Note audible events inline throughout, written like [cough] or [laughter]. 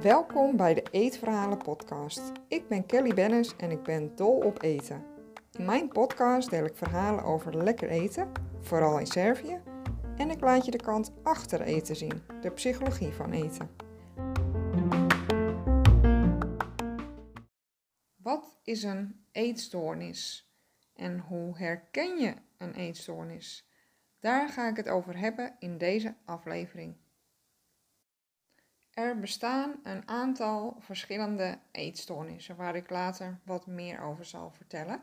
Welkom bij de Eetverhalen podcast. Ik ben Kelly Bennis en ik ben dol op eten. In mijn podcast deel ik verhalen over lekker eten, vooral in Servië, en ik laat je de kant achter eten zien, de psychologie van eten. Wat is een eetstoornis en hoe herken je een eetstoornis? Daar ga ik het over hebben in deze aflevering. Er bestaan een aantal verschillende eetstoornissen waar ik later wat meer over zal vertellen.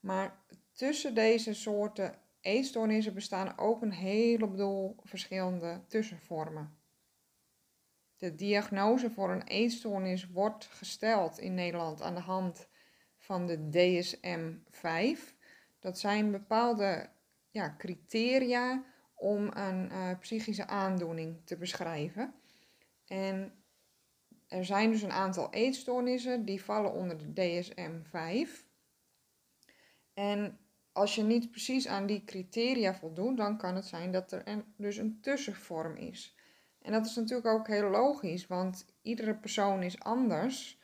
Maar tussen deze soorten eetstoornissen bestaan ook een heleboel verschillende tussenvormen. De diagnose voor een eetstoornis wordt gesteld in Nederland aan de hand van de DSM-5. Dat zijn bepaalde ja, criteria om een uh, psychische aandoening te beschrijven. En er zijn dus een aantal eetstoornissen die vallen onder de DSM-5. En als je niet precies aan die criteria voldoet, dan kan het zijn dat er dus een tussenvorm is. En dat is natuurlijk ook heel logisch, want iedere persoon is anders.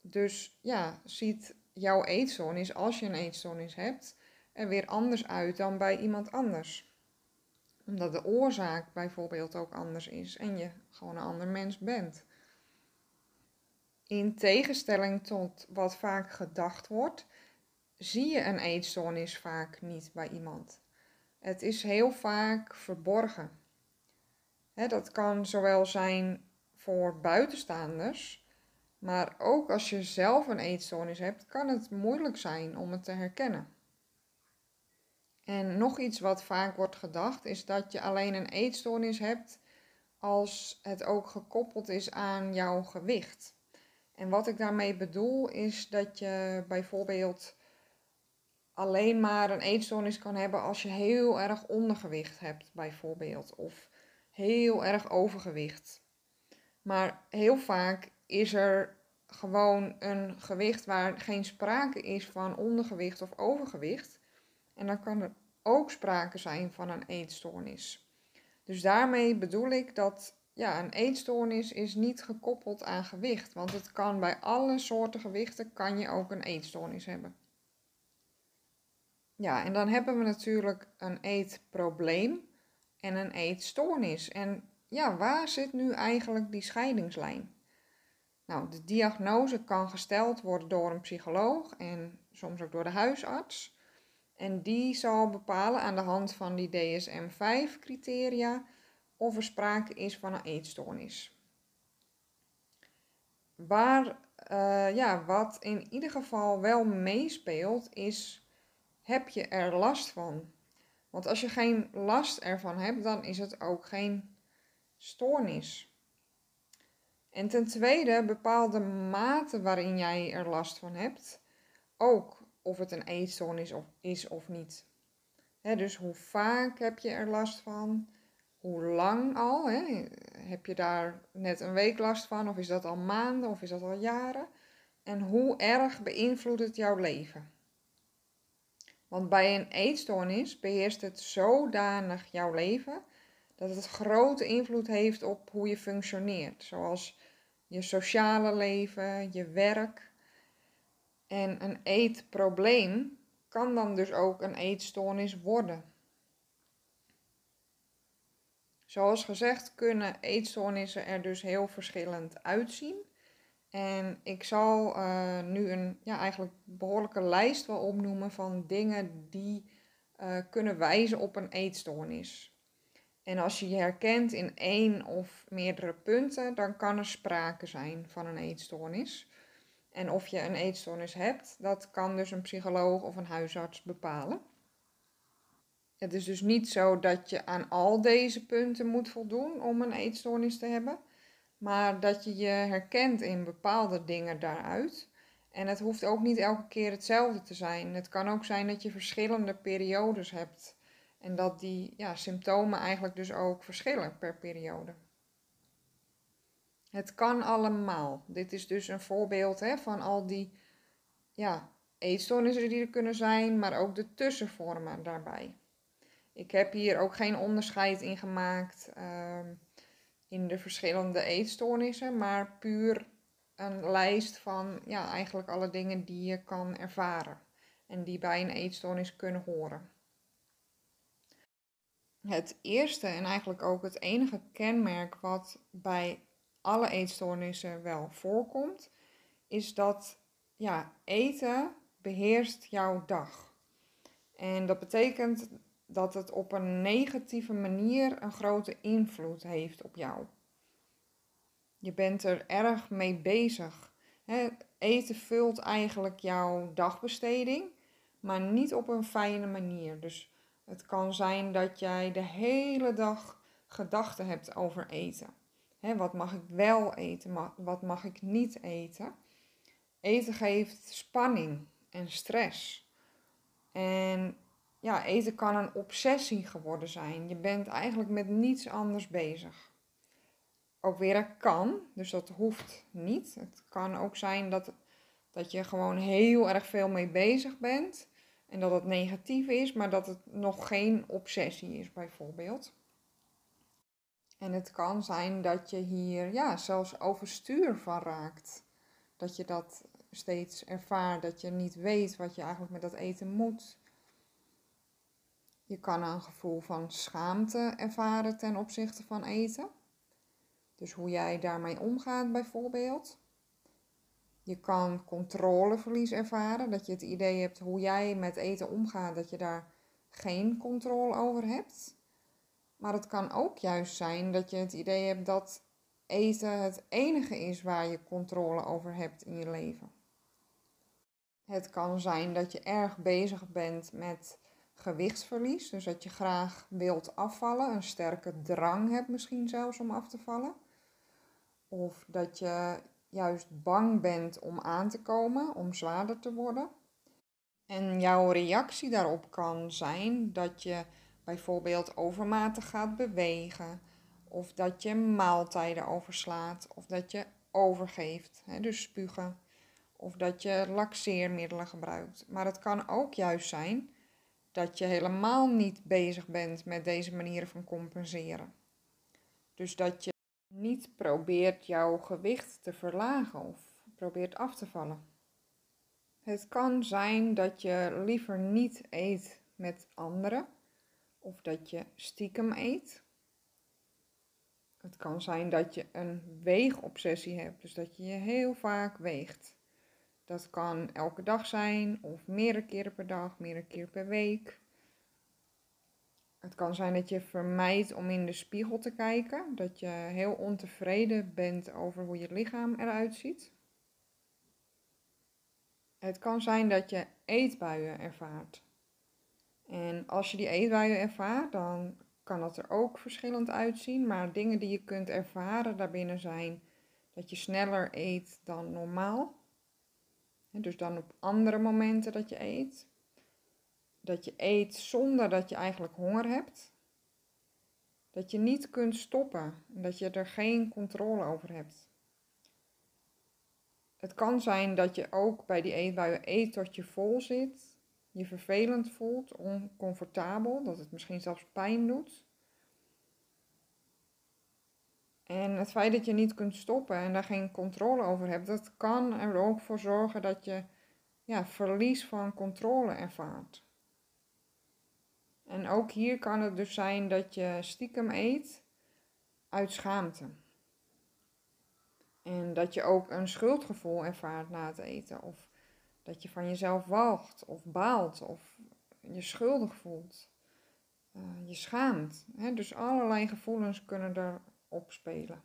Dus ja, ziet jouw eetstoornis, als je een eetstoornis hebt, er weer anders uit dan bij iemand anders. Omdat de oorzaak bijvoorbeeld ook anders is en je gewoon een ander mens bent. In tegenstelling tot wat vaak gedacht wordt, zie je een eetstoornis vaak niet bij iemand. Het is heel vaak verborgen. dat kan zowel zijn voor buitenstaanders, maar ook als je zelf een eetstoornis hebt, kan het moeilijk zijn om het te herkennen. En nog iets wat vaak wordt gedacht, is dat je alleen een eetstoornis hebt als het ook gekoppeld is aan jouw gewicht. En wat ik daarmee bedoel is dat je bijvoorbeeld alleen maar een eetstoornis kan hebben als je heel erg ondergewicht hebt, bijvoorbeeld, of heel erg overgewicht. Maar heel vaak is er gewoon een gewicht waar geen sprake is van ondergewicht of overgewicht. En dan kan er ook sprake zijn van een eetstoornis. Dus daarmee bedoel ik dat ja, een eetstoornis is niet gekoppeld aan gewicht. Want het kan bij alle soorten gewichten kan je ook een eetstoornis hebben. Ja, en dan hebben we natuurlijk een eetprobleem en een eetstoornis. En ja, waar zit nu eigenlijk die scheidingslijn? Nou, de diagnose kan gesteld worden door een psycholoog en soms ook door de huisarts. En die zal bepalen aan de hand van die DSM-5 criteria of er sprake is van een eetstoornis. Waar, uh, ja, wat in ieder geval wel meespeelt is heb je er last van? Want als je geen last ervan hebt, dan is het ook geen stoornis. En ten tweede bepaalt de mate waarin jij er last van hebt ook of het een eetstoornis is of niet. dus hoe vaak heb je er last van? Hoe lang al? Heb je daar net een week last van? Of is dat al maanden? Of is dat al jaren? En hoe erg beïnvloedt het jouw leven? Want bij een eetstoornis beheerst het zodanig jouw leven dat het grote invloed heeft op hoe je functioneert. Zoals je sociale leven, je werk. En een eetprobleem kan dan dus ook een eetstoornis worden. Zoals gezegd kunnen eetstoornissen er dus heel verschillend uitzien. En ik zal uh, nu een ja, eigenlijk behoorlijke lijst wel opnoemen van dingen die uh, kunnen wijzen op een eetstoornis. En als je je herkent in één of meerdere punten, dan kan er sprake zijn van een eetstoornis. En of je een eetstoornis hebt, dat kan dus een psycholoog of een huisarts bepalen. Het is dus niet zo dat je aan al deze punten moet voldoen om een eetstoornis te hebben maar dat je je herkent in bepaalde dingen daaruit. En het hoeft ook niet elke keer hetzelfde te zijn. Het kan ook zijn dat je verschillende periodes hebt. En dat die ja, symptomen eigenlijk dus ook verschillen per periode. Het kan allemaal. Dit is dus een voorbeeld hè, van al die ja, eetstoornissen die er kunnen zijn, maar ook de tussenvormen daarbij. Ik heb hier ook geen onderscheid in gemaakt ehm, in de verschillende eetstoornissen, maar puur een lijst van ja, eigenlijk alle dingen die je kan ervaren en die bij een eetstoornis kunnen horen. Het eerste en eigenlijk ook het enige kenmerk wat bij alle eetstoornissen wel voorkomt, is dat ja, eten beheerst jouw dag. En dat betekent dat het op een negatieve manier een grote invloed heeft op jou. Je bent er erg mee bezig. eten vult eigenlijk jouw dagbesteding, maar niet op een fijne manier. Dus het kan zijn dat jij de hele dag gedachten hebt over eten. Wat mag ik wel eten, wat mag ik niet eten? Eten geeft spanning en stress. En ja, eten kan een obsessie geworden zijn. Je bent eigenlijk met niets anders bezig. Ook weer het kan, dus dat hoeft niet. Het kan ook zijn dat, dat je gewoon heel erg veel mee bezig bent. En dat het negatief is, maar dat het nog geen obsessie is, bijvoorbeeld. En het kan zijn dat je hier ja, zelfs overstuur van raakt. Dat je dat steeds ervaart, dat je niet weet wat je eigenlijk met dat eten moet. Je kan een gevoel van schaamte ervaren ten opzichte van eten. Dus hoe jij daarmee omgaat bijvoorbeeld. Je kan controleverlies ervaren, dat je het idee hebt hoe jij met eten omgaat, dat je daar geen controle over hebt. Maar het kan ook juist zijn dat je het idee hebt dat eten het enige is waar je controle over hebt in je leven. Het kan zijn dat je erg bezig bent met gewichtsverlies, dus dat je graag wilt afvallen, een sterke drang hebt misschien zelfs om af te vallen. Of dat je juist bang bent om aan te komen, om zwaarder te worden. En jouw reactie daarop kan zijn dat je bijvoorbeeld overmatig gaat bewegen, of dat je maaltijden overslaat, of dat je overgeeft, hè, dus spugen, of dat je laxeermiddelen gebruikt. Maar het kan ook juist zijn dat je helemaal niet bezig bent met deze manieren van compenseren. Dus dat je niet probeert jouw gewicht te verlagen of probeert af te vallen. Het kan zijn dat je liever niet eet met anderen of dat je stiekem eet. Het kan zijn dat je een weegobsessie hebt, dus dat je je heel vaak weegt. Dat kan elke dag zijn of meerdere keren per dag, meerdere keren per week. Het kan zijn dat je vermijdt om in de spiegel te kijken, dat je heel ontevreden bent over hoe je lichaam eruit ziet. Het kan zijn dat je eetbuien ervaart. En als je die eetbuien ervaart, dan kan dat er ook verschillend uitzien. Maar dingen die je kunt ervaren daarbinnen zijn dat je sneller eet dan normaal. Dus dan op andere momenten dat je eet dat je eet zonder dat je eigenlijk honger hebt. Dat je niet kunt stoppen en dat je er geen controle over hebt. Het kan zijn dat je ook bij die eetbuien eet tot je vol zit, je vervelend voelt, oncomfortabel, dat het misschien zelfs pijn doet. En het feit dat je niet kunt stoppen en daar geen controle over hebt, dat kan er ook voor zorgen dat je ja, verlies van controle ervaart. En ook hier kan het dus zijn dat je stiekem eet uit schaamte. En dat je ook een schuldgevoel ervaart na het eten. Of dat je van jezelf walgt of baalt of je schuldig voelt. Uh, je schaamt. Hè? Dus allerlei gevoelens kunnen erop spelen.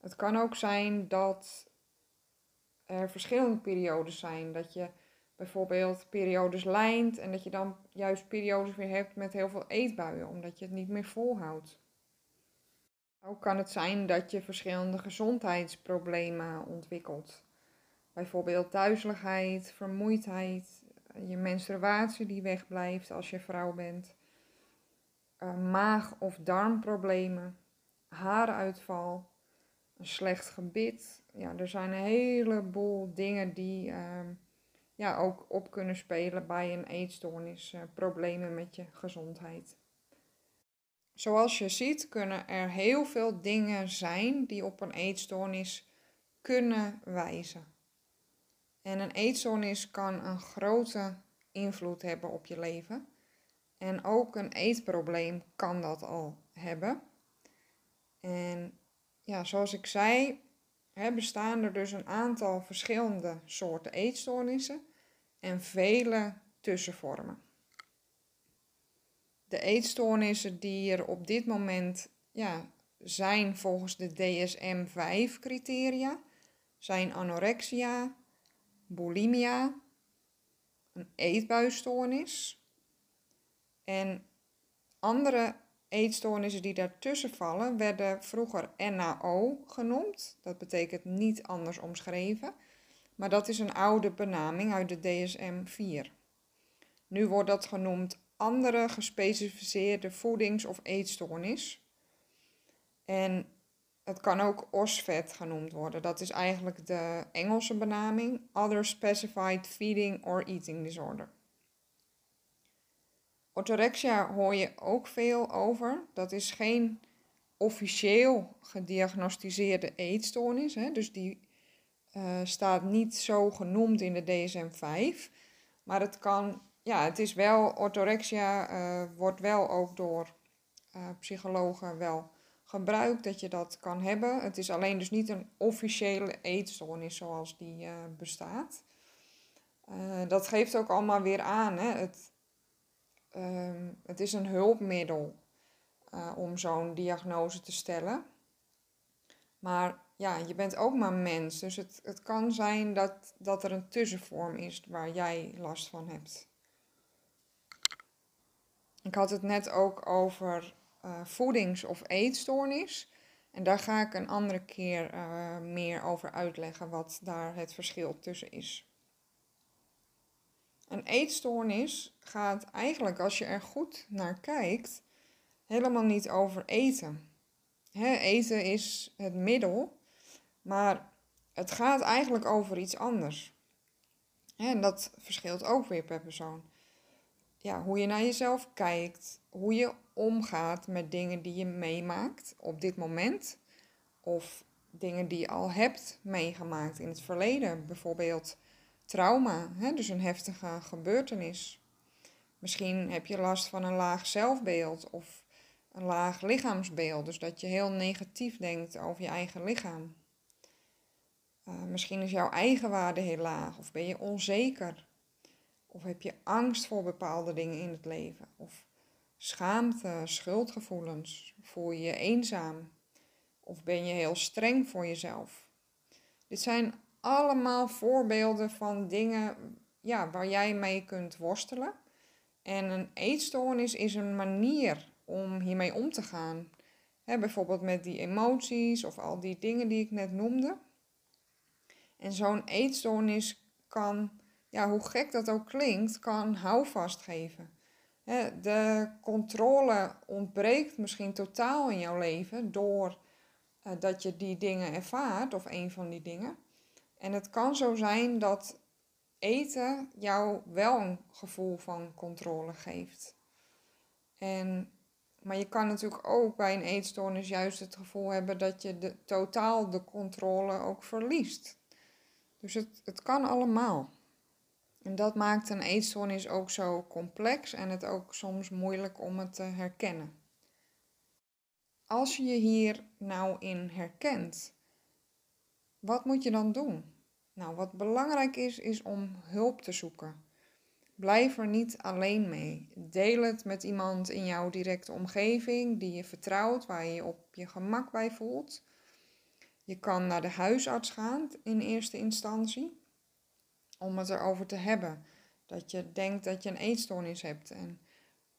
Het kan ook zijn dat er verschillende periodes zijn. Dat je bijvoorbeeld periodes lijnt en dat je dan juist periodes weer hebt met heel veel eetbuien, omdat je het niet meer volhoudt. Ook kan het zijn dat je verschillende gezondheidsproblemen ontwikkelt. Bijvoorbeeld duizeligheid, vermoeidheid, je menstruatie die wegblijft als je vrouw bent, uh, maag- of darmproblemen, haaruitval, een slecht gebit. Ja, er zijn een heleboel dingen die uh, ja, ook op kunnen spelen bij een eetstoornis, uh, problemen met je gezondheid. Zoals je ziet kunnen er heel veel dingen zijn die op een eetstoornis kunnen wijzen. En een eetstoornis kan een grote invloed hebben op je leven. En ook een eetprobleem kan dat al hebben. En ja, zoals ik zei, hè, bestaan er dus een aantal verschillende soorten eetstoornissen en vele tussenvormen. De eetstoornissen die er op dit moment ja, zijn volgens de DSM-5 criteria zijn anorexia, bulimia, een eetbuisstoornis en andere eetstoornissen die daartussen vallen werden vroeger NAO genoemd. Dat betekent niet anders omschreven, maar dat is een oude benaming uit de DSM-4. Nu wordt dat genoemd andere gespecificeerde voedings- of eetstoornis. En het kan ook OSFED genoemd worden. Dat is eigenlijk de Engelse benaming, Other Specified Feeding or Eating Disorder. Orthorexia hoor je ook veel over. Dat is geen officieel gediagnosticeerde eetstoornis. Hè? Dus die uh, staat niet zo genoemd in de DSM-5. Maar het kan, ja, het is wel, orthorexia uh, wordt wel ook door uh, psychologen wel gebruikt dat je dat kan hebben. Het is alleen dus niet een officiële eetstoornis zoals die bestaat. dat geeft ook allemaal weer aan. Hè? Het, um, het is een hulpmiddel om zo'n diagnose te stellen. Maar ja, je bent ook maar mens. Dus het, het kan zijn dat, dat er een tussenvorm is waar jij last van hebt. Ik had het net ook over uh, voedings- of eetstoornis. En daar ga ik een andere keer uh, meer over uitleggen wat daar het verschil tussen is. Een eetstoornis gaat eigenlijk, als je er goed naar kijkt, helemaal niet over eten. eten is het middel maar het gaat eigenlijk over iets anders. En dat verschilt ook weer per persoon. Ja, hoe je naar jezelf kijkt, hoe je omgaat met dingen die je meemaakt op dit moment. Of dingen die je al hebt meegemaakt in het verleden. Bijvoorbeeld trauma, hè? dus een heftige gebeurtenis. Misschien heb je last van een laag zelfbeeld of een laag lichaamsbeeld. Dus dat je heel negatief denkt over je eigen lichaam. Uh, misschien is jouw eigenwaarde heel laag of ben je onzeker. Of heb je angst voor bepaalde dingen in het leven. Of schaamte, schuldgevoelens. Voel je je eenzaam. Of ben je heel streng voor jezelf. Dit zijn allemaal voorbeelden van dingen ja, waar jij mee kunt worstelen. En een eetstoornis is een manier om hiermee om te gaan. bijvoorbeeld met die emoties of al die dingen die ik net noemde. En zo'n eetstoornis kan, ja, hoe gek dat ook klinkt, kan houvast geven. De controle ontbreekt misschien totaal in jouw leven door uh, dat je die dingen ervaart of een van die dingen. En het kan zo zijn dat eten jou wel een gevoel van controle geeft. En, maar je kan natuurlijk ook bij een eetstoornis juist het gevoel hebben dat je de, totaal de controle ook verliest. Dus het, het kan allemaal. En dat maakt een eetstoornis ook zo complex en het ook soms moeilijk om het te herkennen. Als je je hier nou in herkent, wat moet je dan doen? Nou, wat belangrijk is, is om hulp te zoeken. Blijf er niet alleen mee. Deel het met iemand in jouw directe omgeving die je vertrouwt, waar je je op je gemak bij voelt. Je kan naar de huisarts gaan in eerste instantie om het erover te hebben. Dat je denkt dat je een eetstoornis hebt en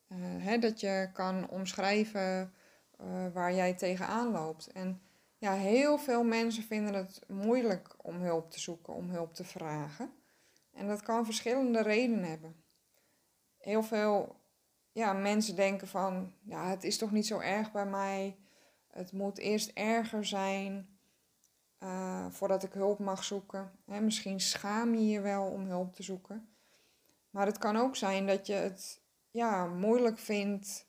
uh, hè, dat je kan omschrijven uh, waar jij tegenaan loopt. En ja, heel veel mensen vinden het moeilijk om hulp te zoeken, om hulp te vragen. En dat kan verschillende redenen hebben. Heel veel ja, mensen denken van, ja, het is toch niet zo erg bij mij. Het moet eerst erger zijn. Eh, voordat ik hulp mag zoeken. Misschien schaam je je wel om hulp te zoeken. Maar het kan ook zijn dat je het ja, moeilijk vindt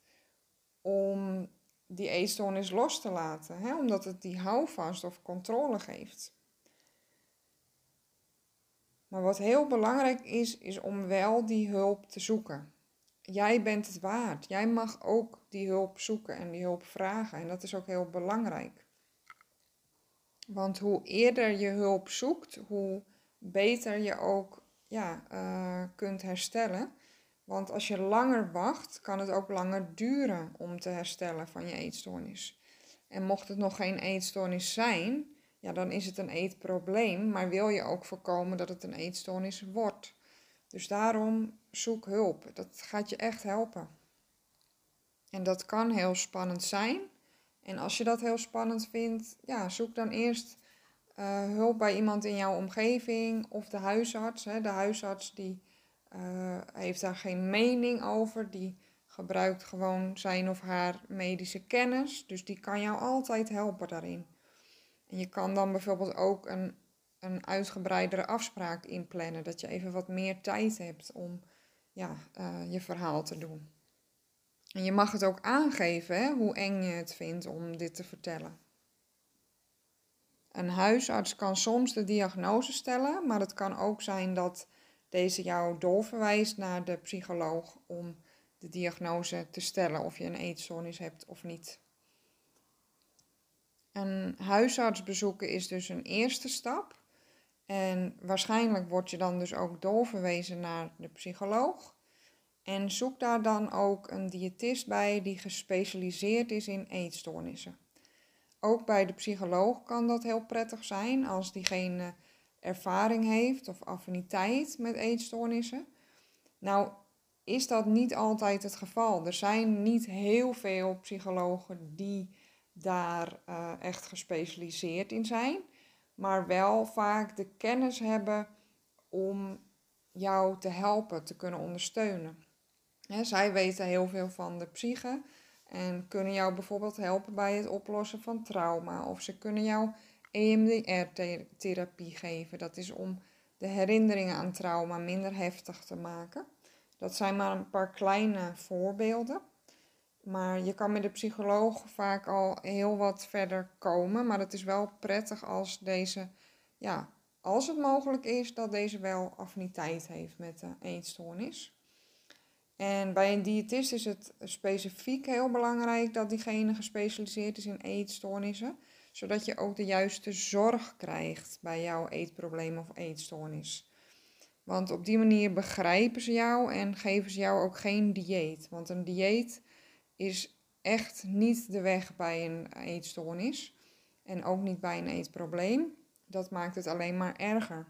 om die eetstoornis los te laten, hè, omdat het die houvast of controle geeft. Maar wat heel belangrijk is, is om wel die hulp te zoeken. Jij bent het waard. Jij mag ook die hulp zoeken en die hulp vragen. En dat is ook heel belangrijk. Want hoe eerder je hulp zoekt, hoe beter je ook ja, uh, kunt herstellen. Want als je langer wacht, kan het ook langer duren om te herstellen van je eetstoornis. En mocht het nog geen eetstoornis zijn, ja, dan is het een eetprobleem, maar wil je ook voorkomen dat het een eetstoornis wordt. Dus daarom zoek hulp. Dat gaat je echt helpen. En dat kan heel spannend zijn. En als je dat heel spannend vindt, ja, zoek dan eerst uh, hulp bij iemand in jouw omgeving of de huisarts. Hè. De huisarts die uh, heeft daar geen mening over, die gebruikt gewoon zijn of haar medische kennis. Dus die kan jou altijd helpen daarin. En je kan dan bijvoorbeeld ook een, een uitgebreidere afspraak inplannen, dat je even wat meer tijd hebt om ja, uh, je verhaal te doen. En je mag het ook aangeven hè, hoe eng je het vindt om dit te vertellen. Een huisarts kan soms de diagnose stellen, maar het kan ook zijn dat deze jou doorverwijst naar de psycholoog om de diagnose te stellen of je een eetstoornis hebt of niet. Een huisarts bezoeken is dus een eerste stap. En waarschijnlijk word je dan dus ook doorverwezen naar de psycholoog. En zoek daar dan ook een diëtist bij die gespecialiseerd is in eetstoornissen. Ook bij de psycholoog kan dat heel prettig zijn als diegene ervaring heeft of affiniteit met eetstoornissen. Nou, is dat niet altijd het geval. Er zijn niet heel veel psychologen die daar uh, echt gespecialiseerd in zijn, maar wel vaak de kennis hebben om jou te helpen, te kunnen ondersteunen. Zij weten heel veel van de psyche en kunnen jou bijvoorbeeld helpen bij het oplossen van trauma. Of ze kunnen jou EMDR-therapie geven. Dat is om de herinneringen aan trauma minder heftig te maken. Dat zijn maar een paar kleine voorbeelden. Maar je kan met de psycholoog vaak al heel wat verder komen. Maar het is wel prettig als deze, ja, als het mogelijk is, dat deze wel affiniteit heeft met de eetstoornis. En bij een diëtist is het specifiek heel belangrijk dat diegene gespecialiseerd is in eetstoornissen, zodat je ook de juiste zorg krijgt bij jouw eetprobleem of eetstoornis. Want op die manier begrijpen ze jou en geven ze jou ook geen dieet. Want een dieet is echt niet de weg bij een eetstoornis en ook niet bij een eetprobleem. Dat maakt het alleen maar erger.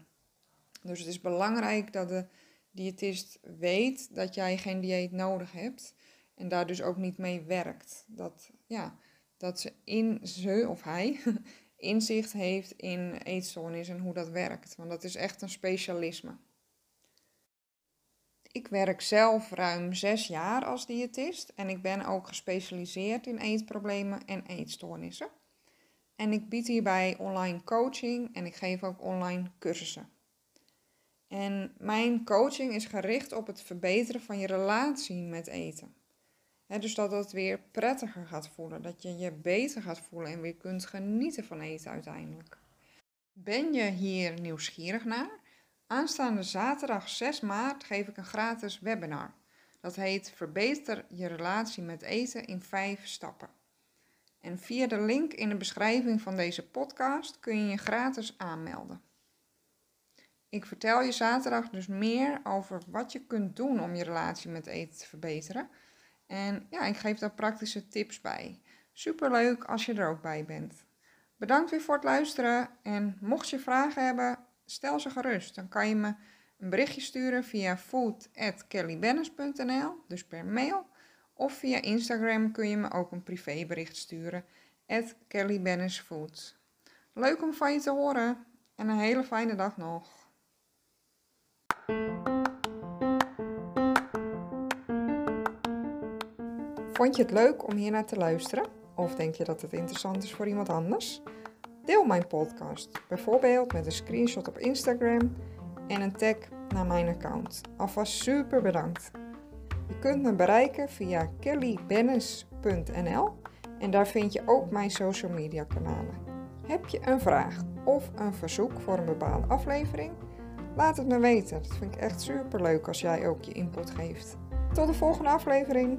Dus het is belangrijk dat de diëtist weet dat jij geen dieet nodig hebt en daar dus ook niet mee werkt. Dat, ja, dat ze in ze of hij [laughs] inzicht heeft in eetstoornis en hoe dat werkt. Want dat is echt een specialisme. Ik werk zelf ruim zes jaar als diëtist en ik ben ook gespecialiseerd in eetproblemen en eetstoornissen. En ik bied hierbij online coaching en ik geef ook online cursussen. En mijn coaching is gericht op het verbeteren van je relatie met eten. dus dat het weer prettiger gaat voelen, dat je je beter gaat voelen en weer kunt genieten van eten uiteindelijk. Ben je hier nieuwsgierig naar? Aanstaande zaterdag 6 maart geef ik een gratis webinar. Dat heet Verbeter je relatie met eten in 5 stappen. En via de link in de beschrijving van deze podcast kun je je gratis aanmelden. Ik vertel je zaterdag dus meer over wat je kunt doen om je relatie met eten te verbeteren. En ja, ik geef daar praktische tips bij. Superleuk als je er ook bij bent. Bedankt weer voor het luisteren en mocht je vragen hebben, stel ze gerust. Dan kan je me een berichtje sturen via food.kellybennis.nl, dus per mail. Of via Instagram kun je me ook een privébericht sturen, at Leuk om van je te horen en een hele fijne dag nog. Vond je het leuk om hier naar te luisteren? Of denk je dat het interessant is voor iemand anders? Deel mijn podcast, bijvoorbeeld met een screenshot op Instagram en een tag naar mijn account. Alvast super bedankt. Je kunt me bereiken via kellybennis.nl en daar vind je ook mijn social media kanalen. Heb je een vraag of een verzoek voor een bepaalde aflevering? Laat het me weten. Dat vind ik echt super leuk als jij ook je input geeft. Tot de volgende aflevering.